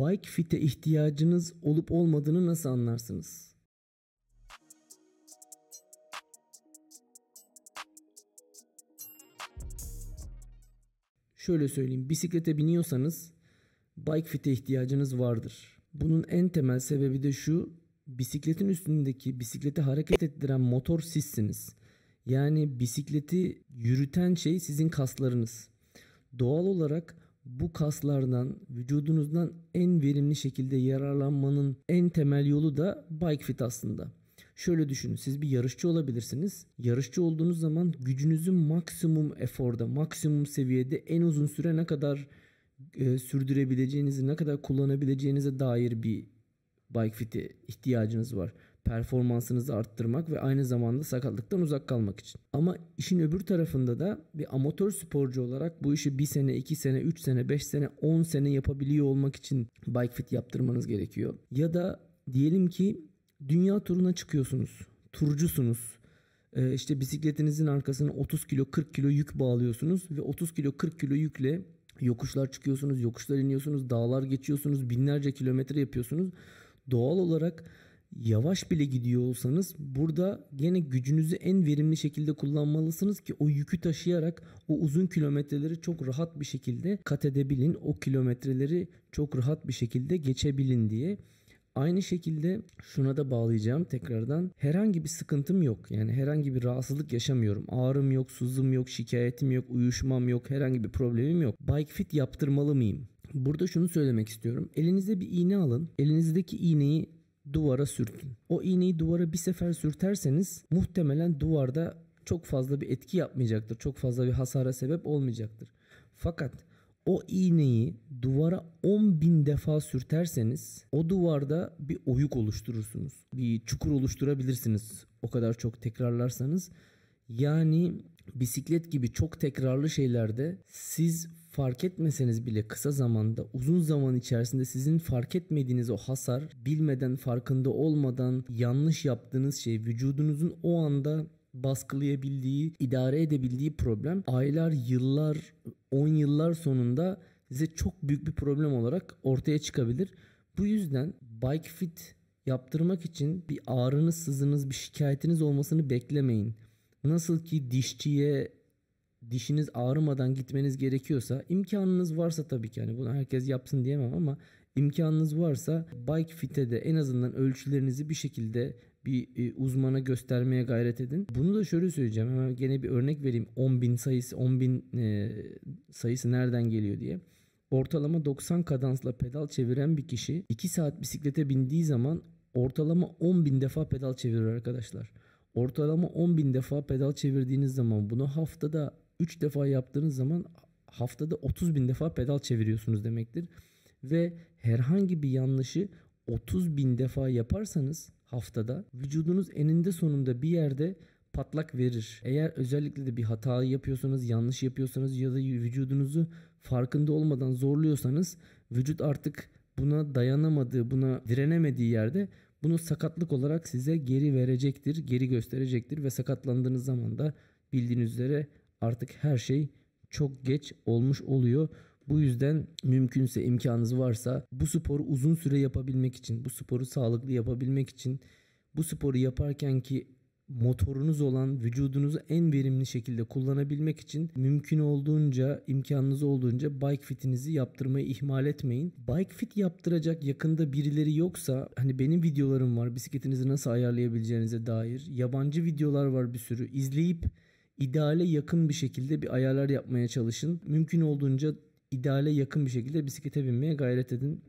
bike fit'e ihtiyacınız olup olmadığını nasıl anlarsınız? Şöyle söyleyeyim. Bisiklete biniyorsanız bike fit'e ihtiyacınız vardır. Bunun en temel sebebi de şu. Bisikletin üstündeki bisikleti hareket ettiren motor sizsiniz. Yani bisikleti yürüten şey sizin kaslarınız. Doğal olarak bu kaslardan, vücudunuzdan en verimli şekilde yararlanmanın en temel yolu da bike fit aslında. Şöyle düşünün siz bir yarışçı olabilirsiniz. Yarışçı olduğunuz zaman gücünüzü maksimum eforda, maksimum seviyede en uzun süre ne kadar e, sürdürebileceğinizi, ne kadar kullanabileceğinize dair bir bike fit'e ihtiyacınız var. Performansınızı arttırmak ve aynı zamanda sakatlıktan uzak kalmak için. Ama işin öbür tarafında da bir amatör sporcu olarak bu işi 1 sene, 2 sene, 3 sene, 5 sene, 10 sene yapabiliyor olmak için bike fit yaptırmanız gerekiyor. Ya da diyelim ki dünya turuna çıkıyorsunuz. Turcusunuz. Ee, işte bisikletinizin arkasına 30 kilo 40 kilo yük bağlıyorsunuz ve 30 kilo 40 kilo yükle yokuşlar çıkıyorsunuz, yokuşlar iniyorsunuz, dağlar geçiyorsunuz, binlerce kilometre yapıyorsunuz. Doğal olarak yavaş bile gidiyor olsanız burada gene gücünüzü en verimli şekilde kullanmalısınız ki o yükü taşıyarak o uzun kilometreleri çok rahat bir şekilde kat edebilin. O kilometreleri çok rahat bir şekilde geçebilin diye. Aynı şekilde şuna da bağlayacağım tekrardan. Herhangi bir sıkıntım yok. Yani herhangi bir rahatsızlık yaşamıyorum. Ağrım yok, suzum yok, şikayetim yok, uyuşmam yok, herhangi bir problemim yok. Bike fit yaptırmalı mıyım? Burada şunu söylemek istiyorum. Elinize bir iğne alın. Elinizdeki iğneyi duvara sürtün. O iğneyi duvara bir sefer sürterseniz muhtemelen duvarda çok fazla bir etki yapmayacaktır. Çok fazla bir hasara sebep olmayacaktır. Fakat o iğneyi duvara 10 bin defa sürterseniz o duvarda bir oyuk oluşturursunuz. Bir çukur oluşturabilirsiniz o kadar çok tekrarlarsanız. Yani bisiklet gibi çok tekrarlı şeylerde siz fark etmeseniz bile kısa zamanda uzun zaman içerisinde sizin fark etmediğiniz o hasar bilmeden farkında olmadan yanlış yaptığınız şey vücudunuzun o anda baskılayabildiği, idare edebildiği problem aylar, yıllar, 10 yıllar sonunda size çok büyük bir problem olarak ortaya çıkabilir. Bu yüzden bike fit yaptırmak için bir ağrınız, sızınız, bir şikayetiniz olmasını beklemeyin. Nasıl ki dişçiye dişiniz ağrımadan gitmeniz gerekiyorsa imkanınız varsa tabii ki yani bunu herkes yapsın diyemem ama imkanınız varsa bike fit'e de en azından ölçülerinizi bir şekilde bir e, uzmana göstermeye gayret edin. Bunu da şöyle söyleyeceğim. Hemen gene bir örnek vereyim. 10.000 sayısı 10.000 e, sayısı nereden geliyor diye. Ortalama 90 kadansla pedal çeviren bir kişi 2 saat bisiklete bindiği zaman ortalama 10.000 defa pedal çevirir arkadaşlar. Ortalama 10.000 defa pedal çevirdiğiniz zaman bunu haftada 3 defa yaptığınız zaman haftada 30 bin defa pedal çeviriyorsunuz demektir. Ve herhangi bir yanlışı 30 bin defa yaparsanız haftada vücudunuz eninde sonunda bir yerde patlak verir. Eğer özellikle de bir hata yapıyorsanız, yanlış yapıyorsanız ya da vücudunuzu farkında olmadan zorluyorsanız vücut artık buna dayanamadığı, buna direnemediği yerde bunu sakatlık olarak size geri verecektir, geri gösterecektir ve sakatlandığınız zaman da bildiğiniz üzere artık her şey çok geç olmuş oluyor. Bu yüzden mümkünse imkanınız varsa bu sporu uzun süre yapabilmek için, bu sporu sağlıklı yapabilmek için, bu sporu yaparken ki motorunuz olan vücudunuzu en verimli şekilde kullanabilmek için mümkün olduğunca, imkanınız olduğunca bike fitinizi yaptırmayı ihmal etmeyin. Bike fit yaptıracak yakında birileri yoksa hani benim videolarım var bisikletinizi nasıl ayarlayabileceğinize dair. Yabancı videolar var bir sürü. izleyip ideale yakın bir şekilde bir ayarlar yapmaya çalışın. Mümkün olduğunca ideale yakın bir şekilde bisiklete binmeye gayret edin.